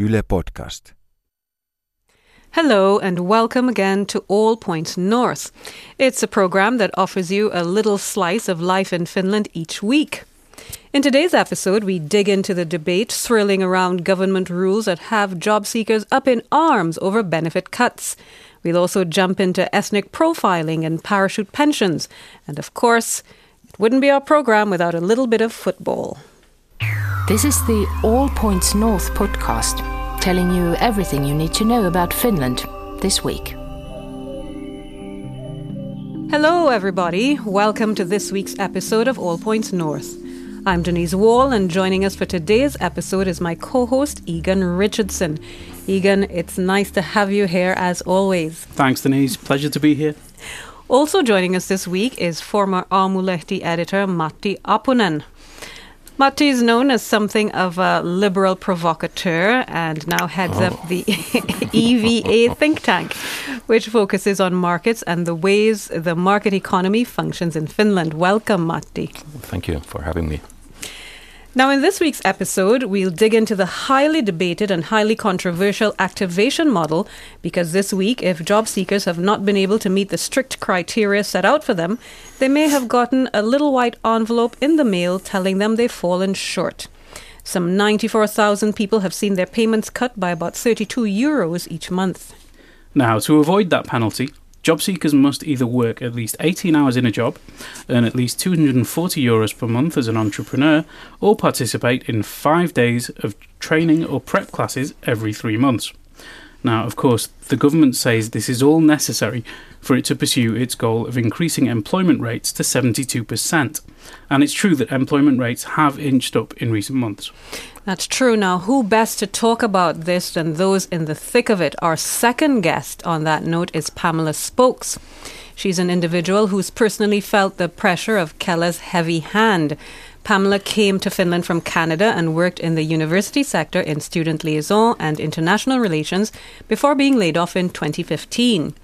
Yle Podcast. Hello, and welcome again to All Points North. It's a program that offers you a little slice of life in Finland each week. In today's episode, we dig into the debate swirling around government rules that have job seekers up in arms over benefit cuts. We'll also jump into ethnic profiling and parachute pensions. And of course, it wouldn't be our program without a little bit of football. This is the All Points North podcast, telling you everything you need to know about Finland this week. Hello, everybody. Welcome to this week's episode of All Points North. I'm Denise Wall, and joining us for today's episode is my co host, Egan Richardson. Egan, it's nice to have you here as always. Thanks, Denise. Pleasure to be here. Also joining us this week is former Aamulehti editor Matti Apunen. Matti is known as something of a liberal provocateur and now heads oh. up the EVA think tank, which focuses on markets and the ways the market economy functions in Finland. Welcome, Matti. Thank you for having me. Now, in this week's episode, we'll dig into the highly debated and highly controversial activation model because this week, if job seekers have not been able to meet the strict criteria set out for them, they may have gotten a little white envelope in the mail telling them they've fallen short. Some 94,000 people have seen their payments cut by about 32 euros each month. Now, to avoid that penalty, Job seekers must either work at least 18 hours in a job, earn at least 240 euros per month as an entrepreneur, or participate in five days of training or prep classes every three months. Now, of course, the government says this is all necessary for it to pursue its goal of increasing employment rates to 72%. And it's true that employment rates have inched up in recent months. That's true. Now, who best to talk about this than those in the thick of it? Our second guest on that note is Pamela Spokes. She's an individual who's personally felt the pressure of Kela's heavy hand. Pamela came to Finland from Canada and worked in the university sector in student liaison and international relations before being laid off in 2015.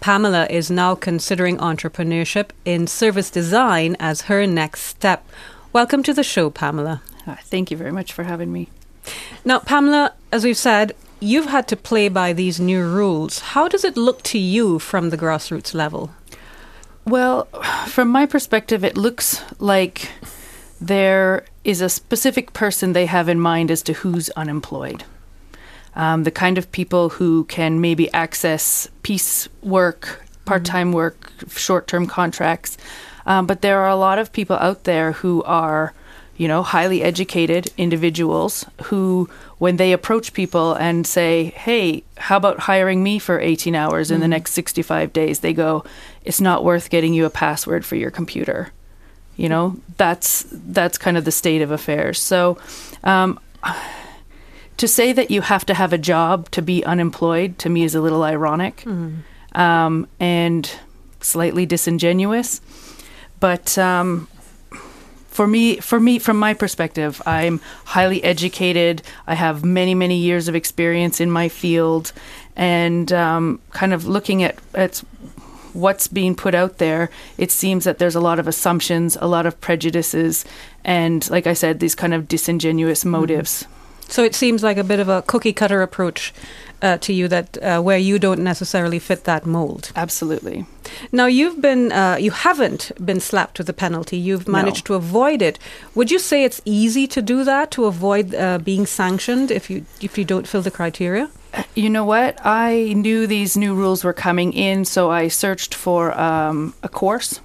Pamela is now considering entrepreneurship in service design as her next step. Welcome to the show, Pamela. Uh, thank you very much for having me. Now, Pamela, as we've said, you've had to play by these new rules. How does it look to you from the grassroots level? Well, from my perspective, it looks like there is a specific person they have in mind as to who's unemployed. Um, the kind of people who can maybe access piece work, part time mm-hmm. work, short term contracts. Um, but there are a lot of people out there who are, you know, highly educated individuals who, when they approach people and say, hey, how about hiring me for 18 hours mm-hmm. in the mm-hmm. next 65 days, they go, it's not worth getting you a password for your computer you know that's that's kind of the state of affairs so um, to say that you have to have a job to be unemployed to me is a little ironic mm. um, and slightly disingenuous but um, for me for me from my perspective i'm highly educated i have many many years of experience in my field and um, kind of looking at, at what's being put out there, it seems that there's a lot of assumptions, a lot of prejudices, and like I said, these kind of disingenuous mm-hmm. So it seems like a bit of a cookie cutter approach uh, to you that uh, where you don't necessarily fit that mold. Absolutely. Now you've been uh, you haven't been slapped with a penalty. You've managed no. to avoid it. Would you say it's easy to do that to avoid uh, being sanctioned if you if you don't fill the criteria? You know what? I knew these new rules were coming in, so I searched for um, a course.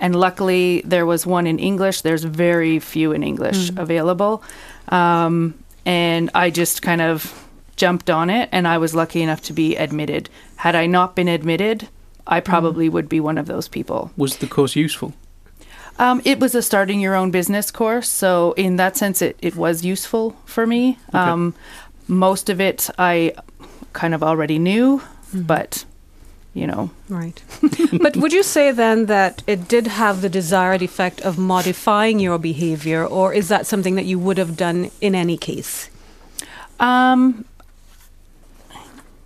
And luckily, there was one in English. There's very few in English mm. available. Um, and I just kind of jumped on it, and I was lucky enough to be admitted. Had I not been admitted, I probably mm. would be one of those people. Was the course useful? Um, it was a starting your own business course, so in that sense, it, it was useful for me. Okay. Um, most of it I kind of already knew, mm-hmm. but you know. Right. but would you say then that it did have the desired effect of modifying your behavior, or is that something that you would have done in any case? Um,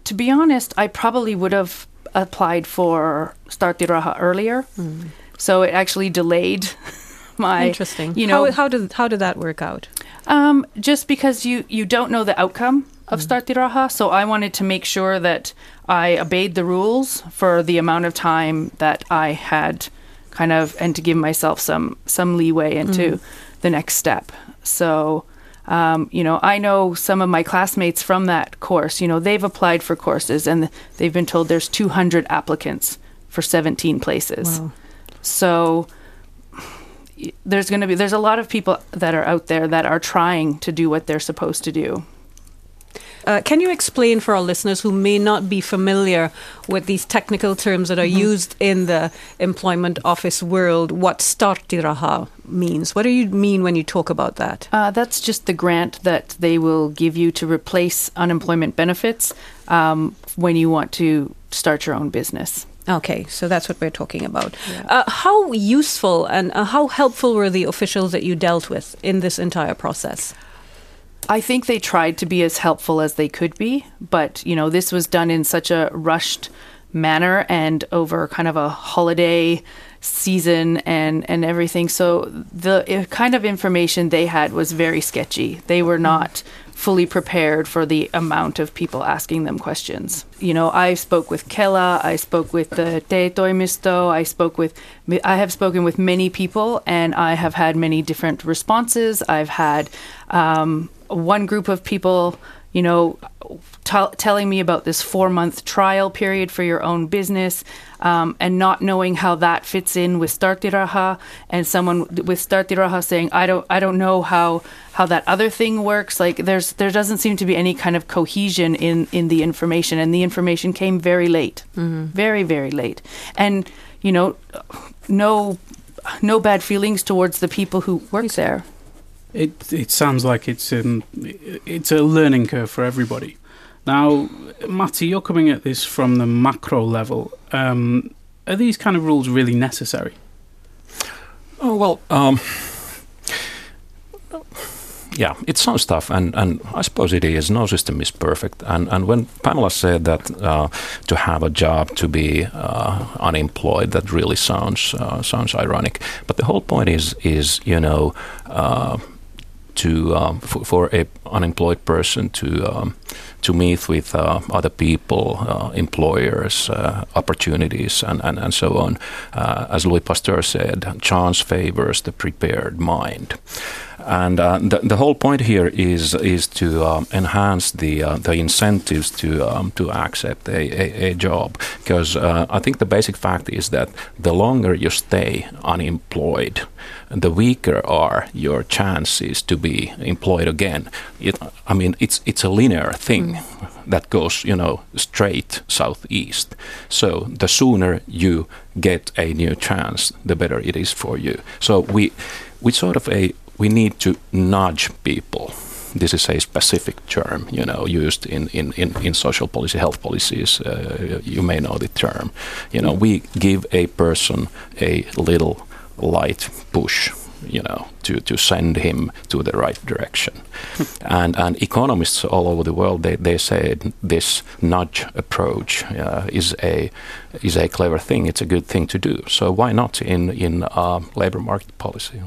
to be honest, I probably would have applied for Starttiraha earlier. Mm. So it actually delayed my. Interesting. You know, how, how did how did that work out? Um, just because you you don't know the outcome of Starttiraha. So I wanted to make sure that I obeyed the rules for the amount of time that I had kind of and to give myself some some leeway into the next step. So um, you know, I know some of my classmates from that course, you know, they've applied for courses and they've been told there's 200 applicants for 17 places. Wow. So there's going to be there's a lot of people that are out there that are trying to do what they're supposed to do. Uh, can you explain for our listeners who may not be familiar with these technical terms that are used in the employment office world what starttiraha means? What do you mean when you talk about that? Uh, that's just the grant that they will give you to replace unemployment benefits um, when you want to start your own business. Okay, so that's what we're talking about. Uh, how useful and uh, how helpful were the officials that you dealt with in this entire process? I think they tried to be as helpful as they could be, but you know, this was done in such a rushed manner and over kind of a holiday season and and everything. So the uh, kind of information they had was very sketchy. They were not fully prepared for the amount of people asking them questions. You know, I spoke with Kela, I spoke with the Te Toimisto, I spoke with I have spoken with many people and I have had many different responses. I've had um, one group of people, you know, t- telling me about this four month trial period for your own business um, and not knowing how that fits in with Starttiraha and someone with Starttiraha saying, I don't, I don't know how, how that other thing works. Like there's, there doesn't seem to be any kind of cohesion in, in the information and the information came very late, very, very late. And, you know, no, no bad feelings towards the people who work there. It it sounds like it's um, it's a learning curve for everybody. Now, Matti, you're coming at this from the macro level. Um, are these kind of rules really necessary? Oh well, um, yeah, it sounds tough, and, and I suppose it is. No system is perfect, and and when Pamela said that uh, to have a job to be uh, unemployed, that really sounds uh, sounds ironic. But the whole point is is you know. To um, for, for a unemployed person to um, to meet with uh, other people, uh, employers, uh, opportunities, and, and, and so on. Uh, as Louis Pasteur said, chance favors the prepared mind. And uh, the, the whole point here is is to um, enhance the uh, the incentives to um, to accept a, a, a job because I think the basic fact is that the longer you stay unemployed, the weaker are your chances to be employed again. It, I mean, it's it's a linear thing that goes, you know, straight southeast. So the sooner you get a new chance, the better it is for you. So we we sort of a we need to nudge people. This is a specific term, you know, used in, in, in, in social policy, health policies. Uh, you may know the term. You know, we give a person a little light push you know to, to send him to the right direction and and economists all over the world they, they say this nudge approach uh, is a is a clever thing it's a good thing to do so why not in in uh, labor market policy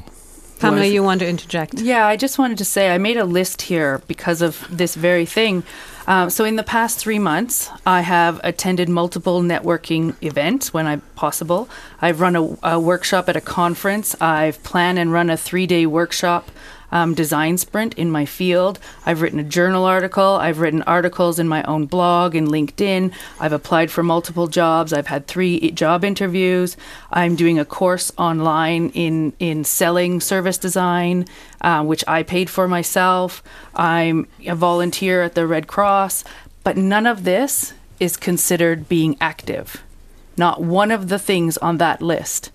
Pamela, Was- you want to interject? Yeah, I just wanted to say I made a list here because of this very thing. Um, so, in the past three months, I have attended multiple networking events when I possible. I've run a, a workshop at a conference. I've planned and run a three day workshop um, design sprint in my field. I've written a journal article. I've written articles in my own blog and LinkedIn. I've applied for multiple jobs. I've had three job interviews. I'm doing a course online in in selling service design, uh, which I paid for myself. I'm a volunteer at the Red Cross, but none of this is considered being active. Not one of the things on that list.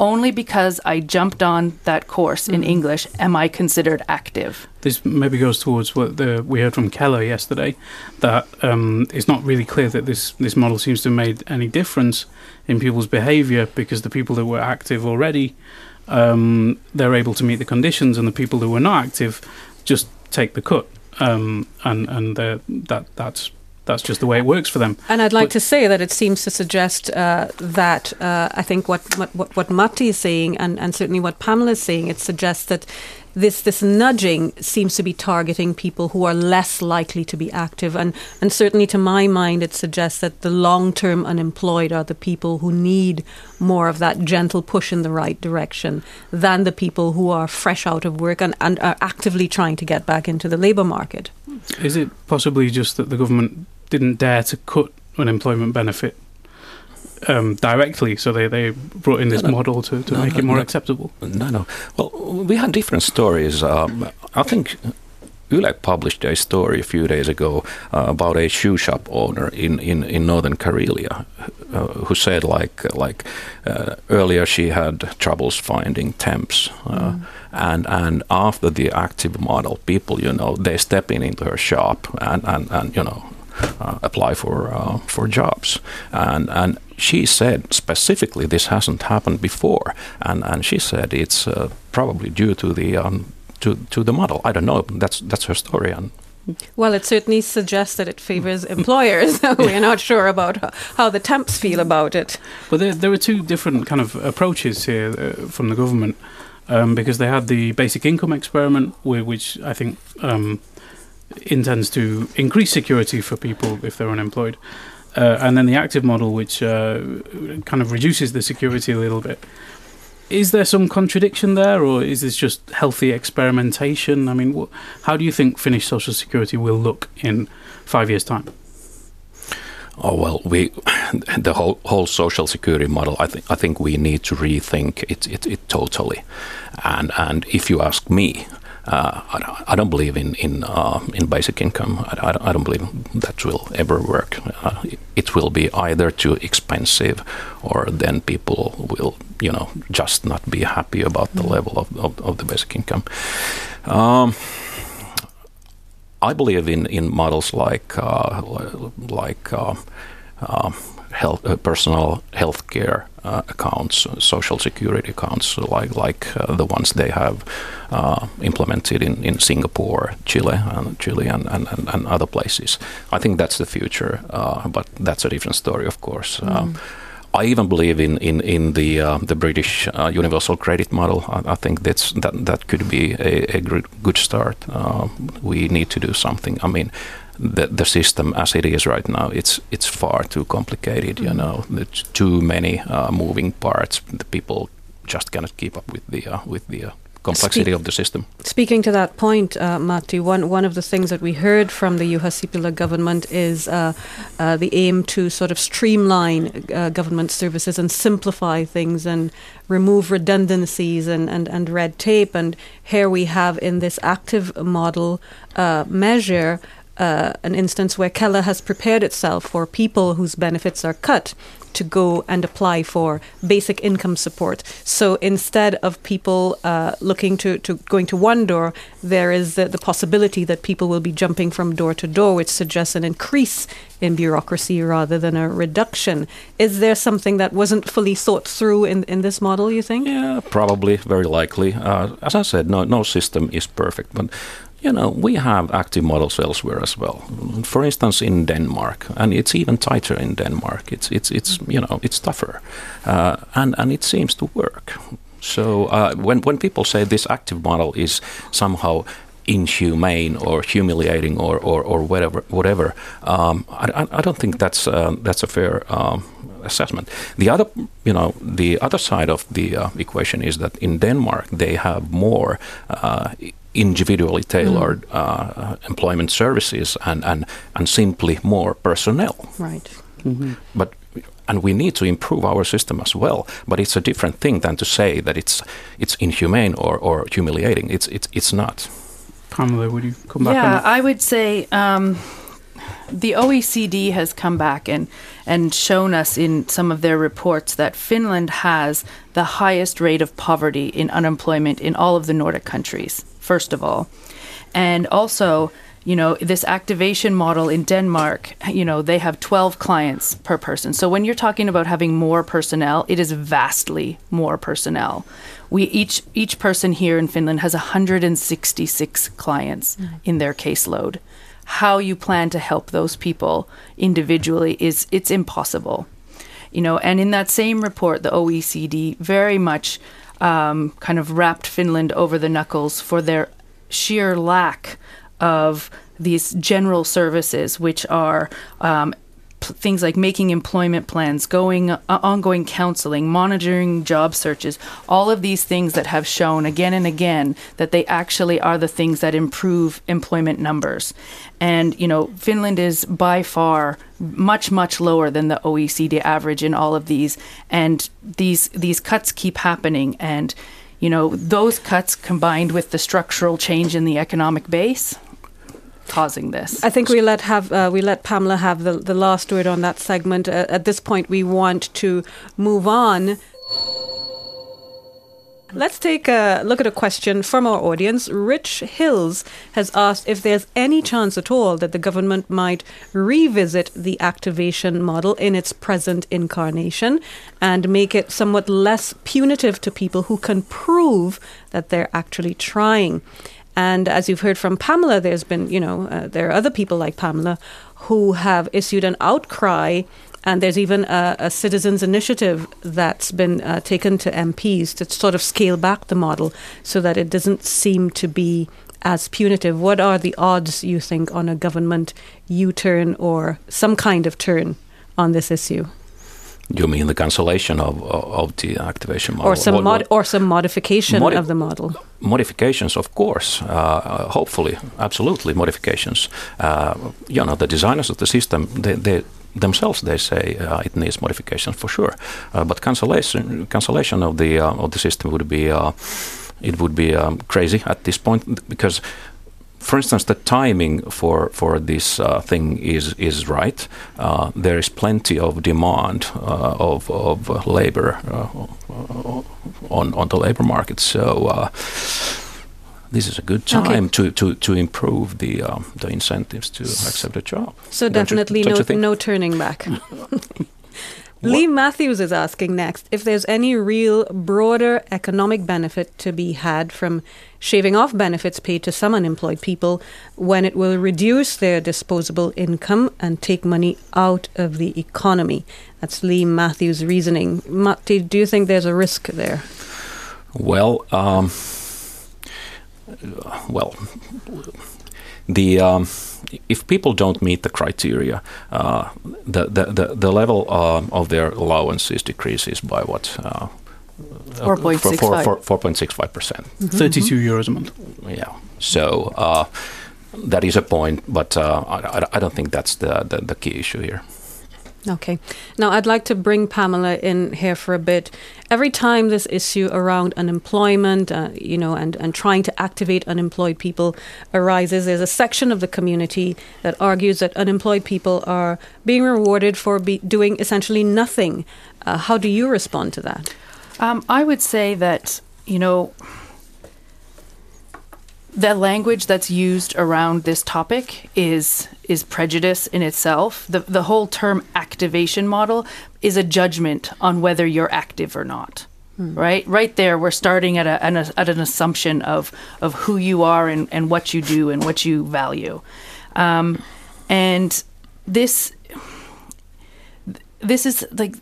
Only because I jumped on that course in English am I considered active. This maybe goes towards what the, we heard from Kela yesterday, that um, it's not really clear that this, this model seems to have made any difference in people's behaviour because the people that were active already, um, they're able to meet the conditions, and the people who were not active just take the cut, um, and and that that's that's just the way it works for them. And I'd like But- to say that it seems to suggest uh, that uh, I think what, what what what Matti is saying, and, and certainly what Pamela is saying, it suggests that this this nudging seems to be targeting people who are less likely to be active, and and certainly to my mind, it suggests that the long term unemployed are the people who need more of that gentle push in the right direction than the people who are fresh out of work and, and are actively trying to get back into the labour market. Is it possibly just that the government didn't dare to cut unemployment benefit um, directly, so they, they brought in this No, no. model to, to No, make no, it more no. acceptable? No, no. Well, we had different stories. Um, I think Yle published a story a few days ago uh, about a shoe shop owner in, in, in northern Karelia uh, who said like like uh, earlier she had troubles finding temps. Uh, And and after the active model, people you know they step in into her shop and and, and you know uh, apply for uh, for jobs. And and she said specifically this hasn't happened before. And and she said it's uh, probably due to the um, to to the model. I don't know. That's that's her story. And Well, it certainly suggests that it favours employers. We're not sure about how the temps feel about it. But there, there are two different kind of approaches here uh, from the government um, because they had the basic income experiment, which I think um, intends to increase security for people if they're unemployed, uh, and then the active model, which uh, kind of reduces the security a little bit. Is there some contradiction there, or is this just healthy experimentation? I mean, wh- how do you think Finnish social security will look in five years' time? Oh well, we the whole whole social security model. I think I think we need to rethink it it, it totally. And and if you ask me, uh, I, don't- I don't believe in in uh, in basic income. I, I don't- I don't believe that will ever work. Uh, it, it will be either too expensive, or then people will you know just not be happy about the level of, of, of the basic income. Um, I believe in, in models like uh, like uh, um, health, uh, personal health care uh, accounts, social security accounts, like like uh, the ones they have uh, implemented in, in Singapore, Chile, and Chile, and, and, and, other places. I think that's the future, uh, but that's a different story, of course. Um, I even believe in in in the uh, the British uh, universal credit model. I, I think that's that that could be a, a good good start. Uh, we need to do something. I mean, the the system as it is right now, it's it's far too complicated. You know, there's too many uh, moving parts. The people just cannot keep up with the uh, with the uh, complexity Speak- of the system. Speaking to that point, uh, Matti, one, one of the things that we heard from the Juha Sipilä government is uh, uh, the aim to sort of streamline uh, government services and simplify things and remove redundancies and, and, and red tape. And here we have in this active model uh, measure uh, an instance where Kela has prepared itself for people whose benefits are cut to go and apply for basic income support. So instead of people uh, looking to, to going to one door, there is the, the possibility that people will be jumping from door to door, which suggests an increase in bureaucracy rather than a reduction. Is there something that wasn't fully thought through in, in this model, you think? Yeah, probably, very likely. Uh, as I said, no, no system is perfect, but you know we have active models elsewhere as well. For instance, in Denmark, and it's even tighter in Denmark. It's it's it's you know it's tougher, uh, and and it seems to work. So uh, when when people say this active model is somehow inhumane or humiliating or or, or whatever whatever, um, I, I- don't think that's uh, that's a fair um, assessment. The other you know the other side of the uh, equation is that in Denmark they have more. Uh, individually tailored uh, employment services and, and and simply more personnel Right. but and we need to improve our system as well. But it's a different thing than to say that it's it's inhumane or, or humiliating. It's it's it's not. Pamela, would you come back on yeah, that? I would say um, the OECD has come back and and shown us in some of their reports that Finland has the highest rate of poverty in unemployment in all of the Nordic countries. First of all, and also. You know, this activation model in Denmark, you know, they have 12 clients per person. So when you're talking about having more personnel, it is vastly more personnel. We each each person here in Finland has 166 clients mm. in their caseload. How you plan to help those people individually is it's impossible. You know, and in that same report the OECD very much um, kind of rapped Finland over the knuckles for their sheer lack of these general services, which are um, p- things like making employment plans, going uh, ongoing counseling, monitoring job searches, all of these things that have shown again and again that they actually are the things that improve employment numbers. And you know, Finland is by far much much lower than the OECD average in all of these, and these these cuts keep happening and. You know, those cuts combined with the structural change in the economic base causing this. I think we let have uh, we let Pamela have the, the last word on that segment. Uh, at this point, we want to move on. Let's take a look at a question from our audience. Rich Hills has asked if there's any chance at all that the government might revisit the activation model in its present incarnation and make it somewhat less punitive to people who can prove that they're actually trying. And as you've heard from Pamela, there's been, you know, uh, there are other people like Pamela who have issued an outcry. And there's even a, a citizens' initiative that's been uh, taken to MPs to sort of scale back the model so that it doesn't seem to be as punitive. What are the odds, you think, on a government U turn or some kind of turn on this issue? You mean the cancellation of of the activation model, or some mod- or some modification Modi- of the model? modifications, of course, uh, uh, hopefully, absolutely modifications. Uh, you know, the designers of the system, they, they themselves they say uh, it needs modifications for sure. Uh, but cancellation cancellation of the uh, of the system would be uh, it would be um, crazy at this point because. For instance, the timing for for this uh, thing is is right. Uh, there is plenty of demand uh, of of labor uh, on on the labor market. So uh, this is a good Okay. time to, to, to improve the um, the incentives to accept a job. So Don't definitely don't no no turning back. Lee Matthews is asking next if there's any real broader economic benefit to be had from shaving off benefits paid to some unemployed people when it will reduce their disposable income and take money out of the economy. That's Lee Matthews' reasoning. Matti, do you think there's a risk there? Well, um, well, the um, if people don't meet the criteria, uh, the, the the the level uh, of their allowances decreases by what. Uh, 4.65. 4.65 percent. 32 euros a month. Yeah. So uh, that is a point, but uh, I, I- I don't think that's the, the, the key issue here. Okay. Now, I'd like to bring Pamela in here for a bit. Every time this issue around unemployment, uh, you know, and, and trying to activate unemployed people arises, there's a section of the community that argues that unemployed people are being rewarded for be doing essentially nothing. Uh, how do you respond to that? Um, I would say that, you know, the language that's used around this topic is is prejudice in itself. The the whole term activation model is a judgment on whether you're active or not. Right, right there, we're starting at a, an at an assumption of of who you are and, and what you do and what you value, um, and this this is like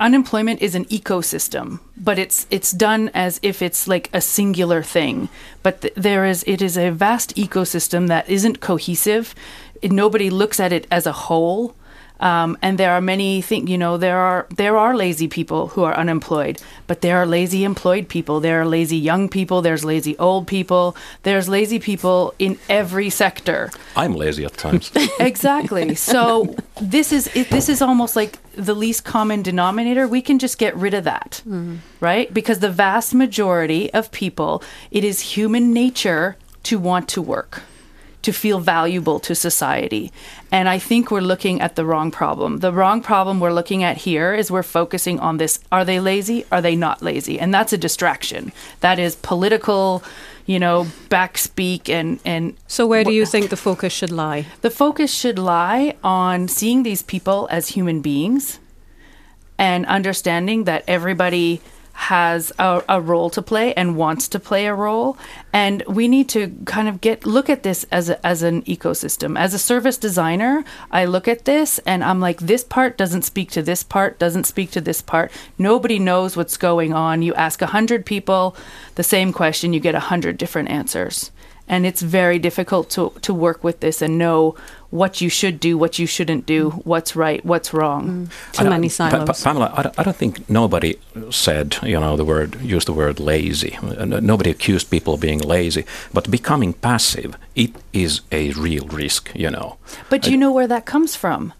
unemployment is an ecosystem but it's it's done as if it's like a singular thing. But th- there is it is a vast ecosystem that isn't cohesive. It, nobody looks at it as a whole um, and there are many things you know there are there are lazy people who are unemployed but there are lazy employed people there are lazy young people there's lazy old people there's lazy people in every sector I'm lazy at times. exactly. So this is it, this is almost like the least common denominator. We can just get rid of that, right? Because the vast majority of people, it is human nature to want to work, to feel valuable to society. And I think we're looking at the wrong problem. The wrong problem we're looking at here is we're focusing on this: are they lazy? Are they not lazy? And that's a distraction. That is political. You know, backspeak and and So, where do you think the focus should lie? the focus should lie on seeing these people as human beings and understanding that everybody has a, a role to play and wants to play a role. And we need to kind of get look at this as a, as an ecosystem. As a service designer i look at this and i'm like this part doesn't speak to this part doesn't speak to this part. Nobody knows what's going on. You ask a 100 people the same question you get a 100 different answers. And it's very difficult to, to work with this and know what you should do, what you shouldn't do, mm. what's right, what's wrong. Mm. Too I don't- many Pa- Pa- silos. Pamela, I don't, I don't think nobody said, you know, the word, used the word lazy. Nobody accused people of being lazy. But becoming passive, it is a real risk, you know. But do you know where that comes from?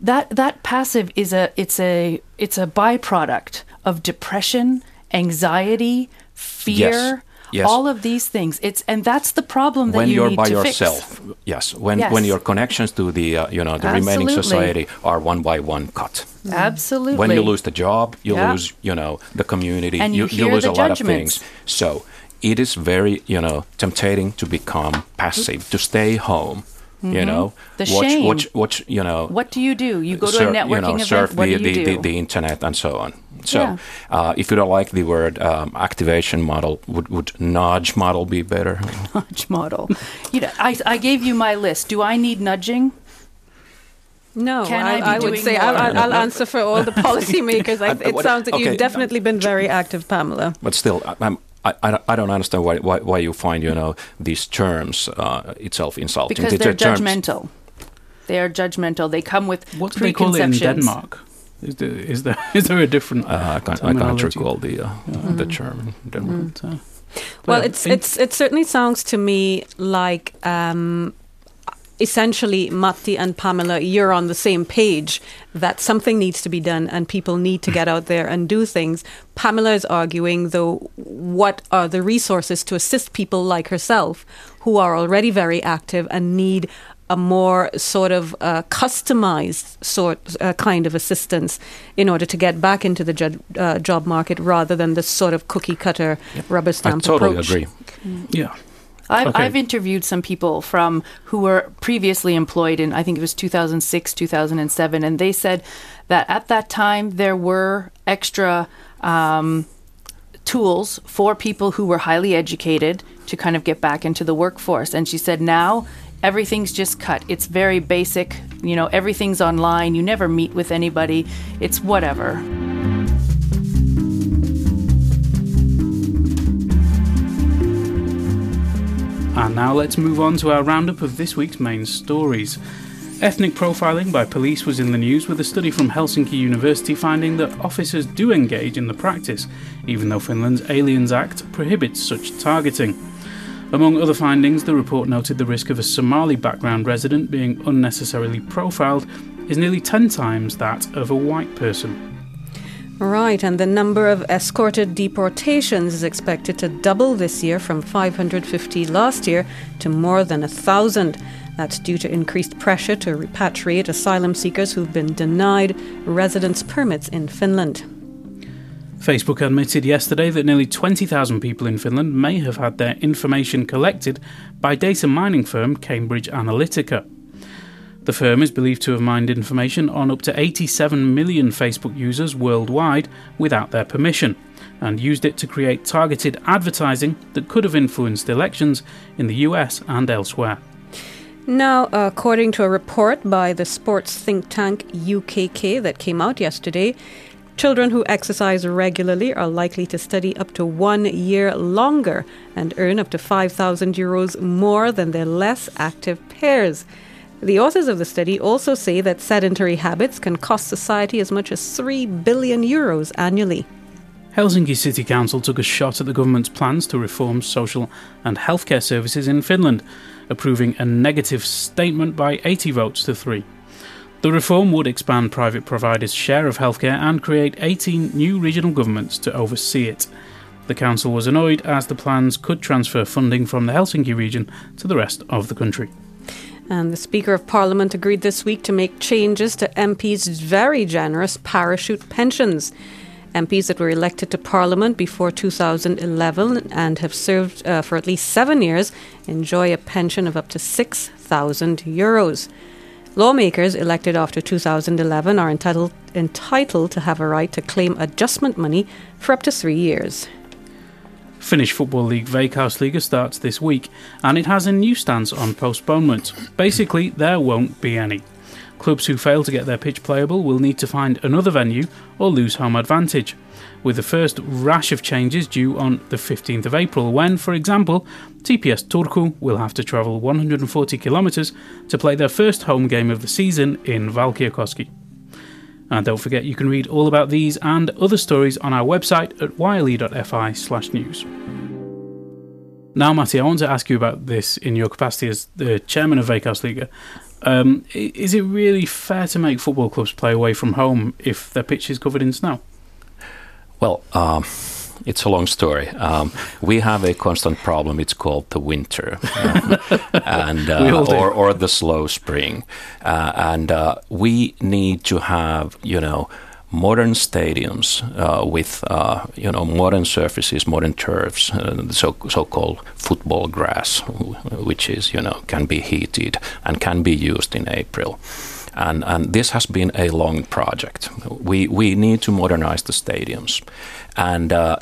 That that passive is a it's a it's a byproduct of depression, anxiety, fear, Yes. All of these things. It's and that's the problem that when you you're need by to yourself, fix. yes. When Yes. when your connections to the, uh, you know, the remaining society are one by one cut. Absolutely. When you lose the job, you Yeah. lose, you know, the community. And you you, hear lose the a lot of things. So it is very, you know, tempting to become passive, to stay home. You know, Mm-hmm. The watch, shame. watch, watch. You know, what do you do? You go to sur- a networking you know, event. surf what the, do you the, do? The, the internet and so on. So, Yeah. uh, if you don't like the word um, activation model, would would nudge model be better? nudge model. You know, I, I gave you my list. Do I need nudging? No, Can I, I, be I would say I'll. I'll, I'll answer for all the policymakers. I, it sounds like okay. you've definitely been very active, Pamela. But still, I- I'm, I, I don't- understand why, why, why you find you know these terms uh, itself insulting. Because The- the they're terms- judgmental. They are judgmental. They come with What do they call it in preconceptions. Denmark? Is there, is there is there a different? Uh, I, can't, I can't recall the uh, the term. in Denmark. But, uh, Well, it's in- it's it certainly sounds to me like um, essentially Matti and Pamela, you're on the same page that something needs to be done and people need to get out there and do things. Pamela is arguing, though, what are the resources to assist people like herself who are already very active and need a more sort of uh, customized sort uh, kind of assistance in order to get back into the jo- uh, job market rather than this sort of cookie cutter rubber stamp. I stamp totally approach. agree. yeah. I've, Okay. I've interviewed some people from who were previously employed in I think it was 2006 2007 and they said that at that time there were extra um, tools for people who were highly educated to kind of get back into the workforce and she said now everything's just cut it's very basic you know everything's online you never meet with anybody it's whatever And now let's move on to our roundup of this week's main stories. Ethnic profiling by police was in the news with a study from Helsinki University finding that officers do engage in the practice, even though Finland's Aliens Act prohibits such targeting. Among other findings, the report noted the risk of a Somali background resident being unnecessarily profiled is nearly 10 times that of a white person. Right, and the number of escorted deportations is expected to double this year from 550 last year to more than a thousand. That's due to increased pressure to repatriate asylum seekers who've been denied residence permits in Finland. Facebook admitted yesterday that nearly 20,000 people in Finland may have had their information collected by data mining firm Cambridge Analytica. The firm is believed to have mined information on up to 87 million Facebook users worldwide without their permission and used it to create targeted advertising that could have influenced elections in the US and elsewhere. Now, according to a report by the sports think tank UKK that came out yesterday, children who exercise regularly are likely to study up to one year longer and earn up to 5,000 euros more than their less active peers. The authors of the study also say that sedentary habits can cost society as much as 3 billion euros annually. Helsinki City Council took a shot at the government's plans to reform social and healthcare services in Finland, approving a negative statement by 80 votes to 3. The reform would expand private providers' share of healthcare and create 18 new regional governments to oversee it. The council was annoyed as the plans could transfer funding from the Helsinki region to the rest of the country. And the Speaker of Parliament agreed this week to make changes to MPs' very generous parachute pensions. MPs that were elected to Parliament before 2011 and have served uh, for at least seven years enjoy a pension of up to 6,000 euros. Lawmakers elected after 2011 are entitled entitled to have a right to claim adjustment money for up to three years. Finnish Football League Veikkausliiga starts this week, and it has a new stance on postponement. Basically, there won't be any. Clubs who fail to get their pitch playable will need to find another venue or lose home advantage, with the first rash of changes due on the 15th of April, when, for example, TPS Turku will have to travel 140 kilometres to play their first home game of the season in Valkeakoski. And don't forget you can read all about these and other stories on our website at yle.fi slash news. Now, Matti, I want to ask you about this in your capacity as the chairman of Veikkausliiga. Um, is it really fair to make football clubs play away from home if their pitch is covered in snow? Well, um, it's a long story. Um, we have a constant problem. It's called the winter, um, and uh, or, or the slow spring, uh, and uh, we need to have you know modern stadiums uh, with uh, you know modern surfaces, modern turfs, uh, so so-called football grass, which is you know can be heated and can be used in April. And, and this has been a long project. We, we need to modernize the stadiums. And uh,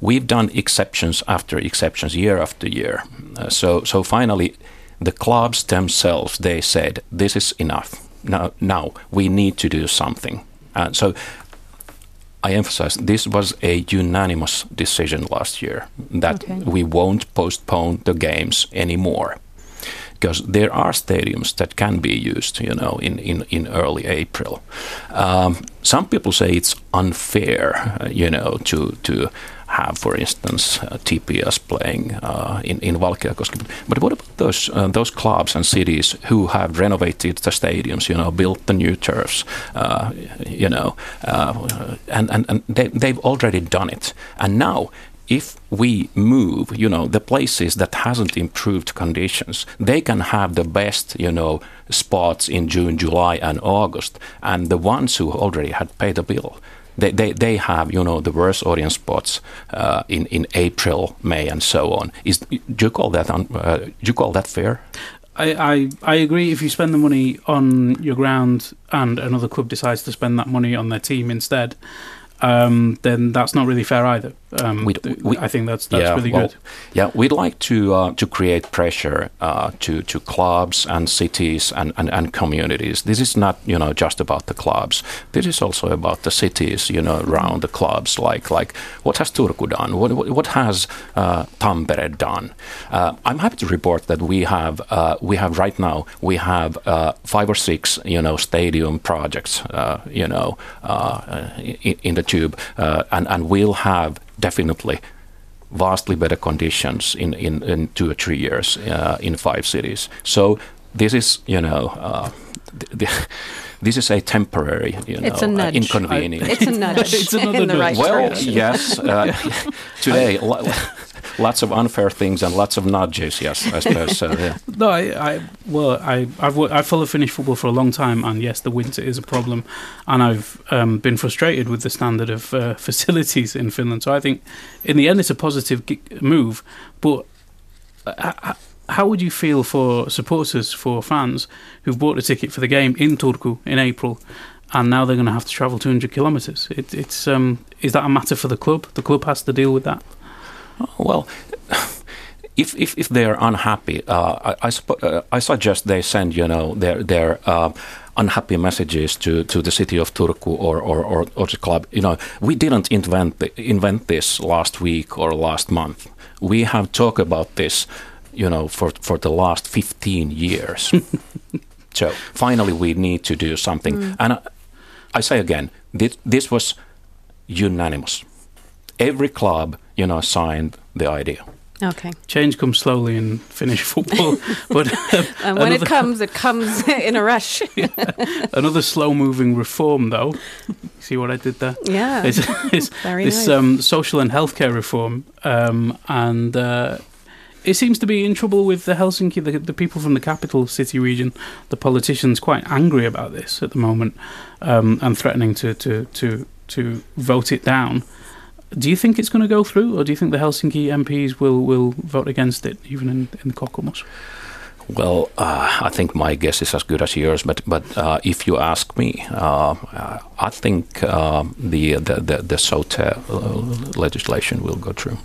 we've done exceptions after exceptions year after year. Uh, so, so finally, the clubs themselves, they said, this is enough. Now, now we need to do something. And so I emphasize this was a unanimous decision last year that okay. we won't postpone the games anymore because there are stadiums that can be used, you know, in, in, in early April. Um, some people say it's unfair, uh, you know, to to have, for instance, uh, TPS playing uh, in in Valkeakoski. But what about those uh, those clubs and cities who have renovated the stadiums, you know, built the new turfs, uh, you know, uh, and and, and they, they've already done it, and now if we move, you know, the places that hasn't improved conditions, they can have the best, you know, spots in June, July, and August, and the ones who already had paid the bill. They, they, they have you know the worst audience spots uh, in in April, May, and so on. Is do you call that un, uh, do you call that fair? I, I, I agree. If you spend the money on your ground and another club decides to spend that money on their team instead, um, then that's not really fair either. Um, we, I think that's that's yeah, really well, good. Yeah, we'd like to uh, to create pressure uh, to to clubs and cities and, and, and communities. This is not you know just about the clubs. This is also about the cities you know around the clubs. Like like what has Turku done? What what, what has uh, Tampere done? Uh, I'm happy to report that we have uh, we have right now we have uh, five or six you know stadium projects you know in, in, the tube, and and we'll have definitely vastly better conditions in, in, in two or three years uh, in five cities. So this is, you know, uh, this is a temporary, you know, uh, inconvenience. it's a nudge. it's another in the right Well, yes. Uh, today, lots of unfair things and lots of nudges. Yes, I suppose. So, yeah. No, I, I well, I I've I've followed Finnish football for a long time, and yes, the winter is a problem, and I've um, been frustrated with the standard of uh, facilities in Finland. So I think, in the end, it's a positive move. But uh, how would you feel for supporters, for fans who've bought a ticket for the game in Turku in April? and now they're going to have to travel 200 kilometres. It, it's um, is that a matter for the club? The club has to deal with that. Well, if if, if they are unhappy, uh, I I, uh, I, suggest they send you know their their. Uh, unhappy messages to, to the city of Turku or, or, or, or, the club. You know, we didn't invent invent this last week or last month. We have talked about this, you know, for for the last fifteen years. so finally, we need to do something. Mm. And I, I say again, this this was unanimous. Every club you know, signed the idea. Okay. Change comes slowly in Finnish football, but um, and when it comes, it comes in a rush. yeah. Another slow-moving reform, though. See what I did there? Yeah, it's, it's Very this nice. um, social and healthcare reform, um, and uh, it seems to be in trouble with the Helsinki, the, the, people from the capital city region, the politicians, quite angry about this at the moment, um, and threatening to to to to vote it down. Do you think it's going to go through, or do you think the Helsinki MPs will, will vote against it, even in, in the Kokoomus? Well, uh, I think my guess is as good as yours, but but uh, if you ask me, uh, uh I think uh, the, the the the SOTE uh, legislation will go through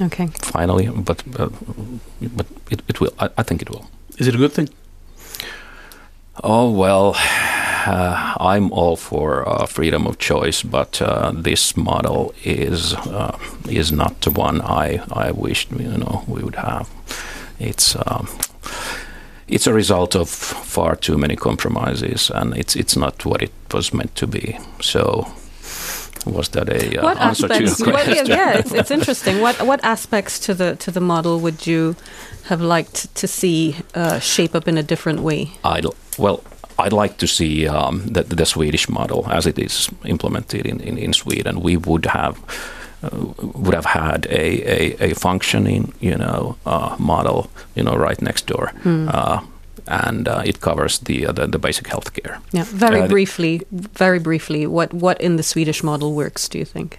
Okay. finally, but but it, it will. I, I think it will. Is it a good thing? Oh well, uh, I'm all for uh, freedom of choice, but uh, this model is uh, is not the one I I wished you know we would have. It's um, it's a result of far too many compromises, and it's it's not what it was meant to be. So. Was that a uh, what answer to your aspects? What, yeah, question? yeah, it's, it's interesting. What what aspects to the to the model would you have liked to see uh, shape up in a different way? I'd well, I'd like to see um, the, the Swedish model as it is implemented in, in, in Sweden. We would have uh, would have had a, a, a functioning, you know, uh, model, you know, right next door, uh, and uh, it covers the, uh, the the basic health care. Yeah, very Uh, briefly, very briefly. What what in the Swedish model works? Do you think?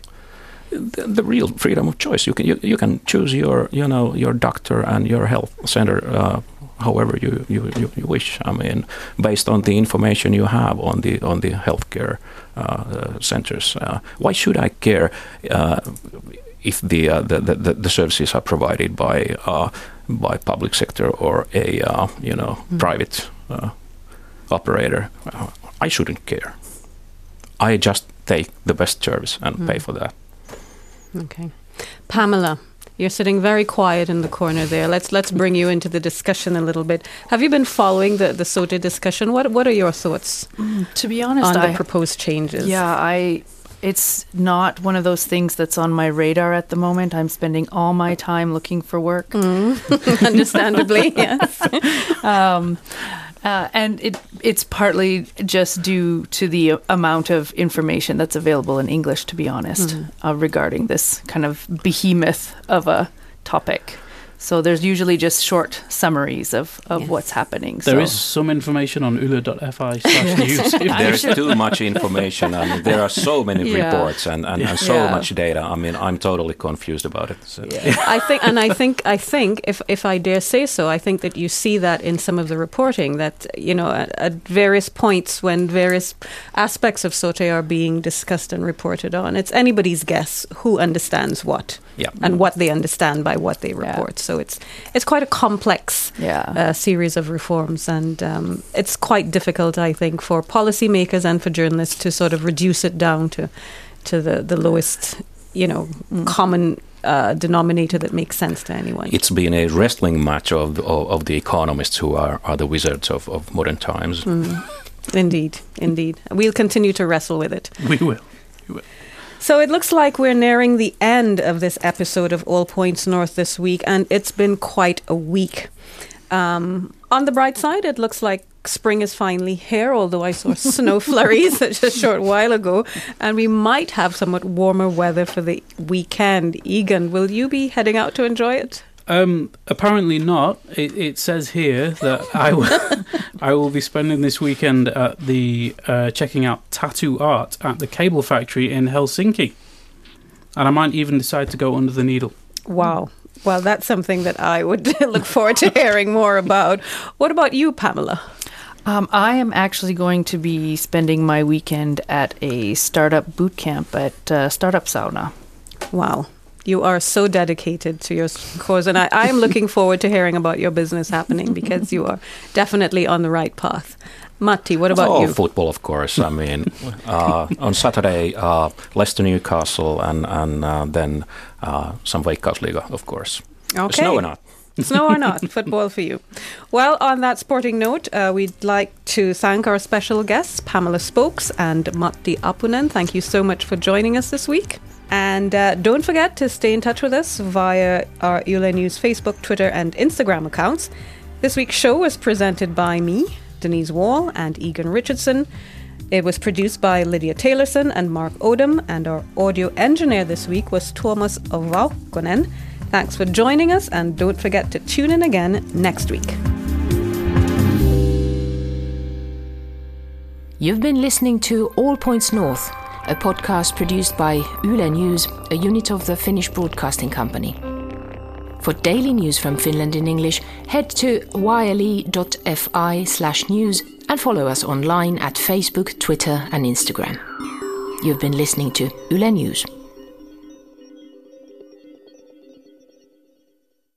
The, the real freedom of choice. You can you, you can choose your you know your doctor and your health center. Uh, However, you, you, you, you wish. I mean, based on the information you have on the on the healthcare uh, centers, uh, why should I care uh, if the, uh, the, the the services are provided by uh, by public sector or a uh, you know private uh, operator? I shouldn't care. I just take the best service and pay for that. Okay, Pamela. You're sitting very quiet in the corner there. Let's let's bring you into the discussion a little bit. Have you been following the the SOTE discussion? What what are your thoughts To be honest, on the I proposed changes? yeah, I it's not one of those things that's on my radar at the moment. I'm spending all my time looking for work. understandably, yes. Um, uh, and it it's partly just due to the amount of information that's available in English, to be honest, uh, regarding this kind of behemoth of a topic. So there's usually just short summaries of, of Yes. what's happening. There so. is some information on yle.fi news. if There's too much information. I mean, there are so many Yeah. reports and, and, and so Yeah. much data. I mean, I'm totally confused about it. So. I think, and I think, I think, if if I dare say so, I think that you see that in some of the reporting that you know at, at various points when various aspects of SOTE are being discussed and reported on, it's anybody's guess who understands what Yeah. and what they understand by what they report. So it's it's quite a complex Yeah. uh, series of reforms, and um, it's quite difficult, I think, for policymakers and for journalists to sort of reduce it down to to the the lowest, you know, common uh, denominator that makes sense to anyone. It's been a wrestling match of, of, of the economists who are, are the wizards of, of modern times. Indeed, indeed. We'll continue to wrestle with it. We will. we will. So it looks like we're nearing the end of this episode of All Points North this week, and it's been quite a week. Um, on the bright side, it looks like spring is finally here, although I saw snow flurries just a short while ago, and we might have somewhat warmer weather for the weekend. Egan, will you be heading out to enjoy it? Um, apparently not. It, it says here that I will, I will be spending this weekend at the uh, checking out tattoo art at the Cable Factory in Helsinki, and I might even decide to go under the needle. Wow. Well, that's something that I would look forward to hearing more about. What about you, Pamela? Um, I am actually going to be spending my weekend at a startup boot camp at uh, Startup Sauna. Wow. You are so dedicated to your cause, and I, I am looking forward to hearing about your business happening because you are definitely on the right path. Matti, what about oh, you? football, of course. I mean, uh, on Saturday, uh, Leicester Newcastle, and, and uh, then uh, some Veikkausliiga, of course. Okay. Snow or not. Snow or not, football for you. Well, on that sporting note, uh, we'd like to thank our special guests, Pamela Spokes and Matti Apunen. Thank you so much for joining us this week. And uh, don't forget to stay in touch with us via our Yle News Facebook, Twitter, and Instagram accounts. This week's show was presented by me, Denise Wall, and Egan Richardson. It was produced by Lydia Taylorson and Mark Odom, and our audio engineer this week was Thomas Vaukonen. Thanks for joining us, and don't forget to tune in again next week. You've been listening to All Points North, a podcast produced by Yle News, a unit of the Finnish Broadcasting Company. For daily news from Finland in English, head to yle.fi slash news and follow us online at Facebook, Twitter, and Instagram. You've been listening to Yle News.